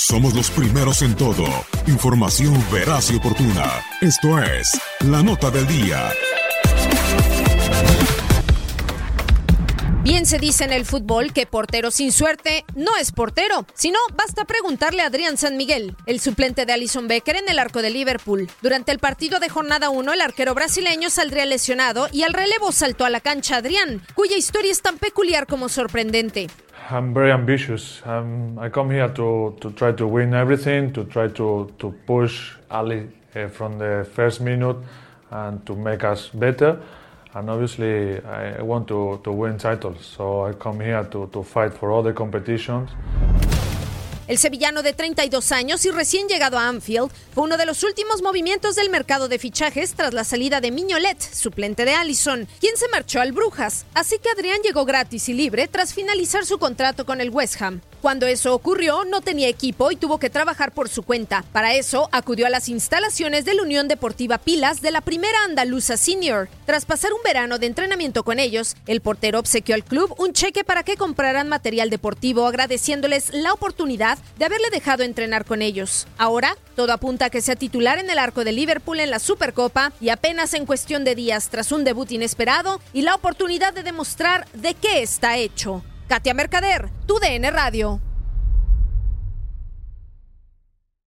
Somos los primeros en todo. Información veraz y oportuna. Esto es La Nota del Día. Bien se dice en el fútbol que portero sin suerte no es portero. Si no, basta preguntarle a Adrián San Miguel, el suplente de Alison Becker en el arco de Liverpool. Durante el partido de jornada 1, el arquero brasileño saldría lesionado y al relevo saltó a la cancha Adrián, cuya historia es tan peculiar como sorprendente. I'm very ambitious. Um, I come here to, to try to win everything, to try to, to push Ali uh, from the first minute and to make us better. And obviously, I want to, to win titles. So I come here to, to fight for all the competitions. El sevillano de 32 años y recién llegado a Anfield fue uno de los últimos movimientos del mercado de fichajes tras la salida de Miñolet, suplente de Allison, quien se marchó al Brujas. Así que Adrián llegó gratis y libre tras finalizar su contrato con el West Ham. Cuando eso ocurrió, no tenía equipo y tuvo que trabajar por su cuenta. Para eso, acudió a las instalaciones de la Unión Deportiva Pilas de la primera andaluza senior. Tras pasar un verano de entrenamiento con ellos, el portero obsequió al club un cheque para que compraran material deportivo, agradeciéndoles la oportunidad de haberle dejado entrenar con ellos. Ahora, todo apunta a que sea titular en el arco de Liverpool en la Supercopa y apenas en cuestión de días tras un debut inesperado y la oportunidad de demostrar de qué está hecho. Katia Mercader, tu DN Radio.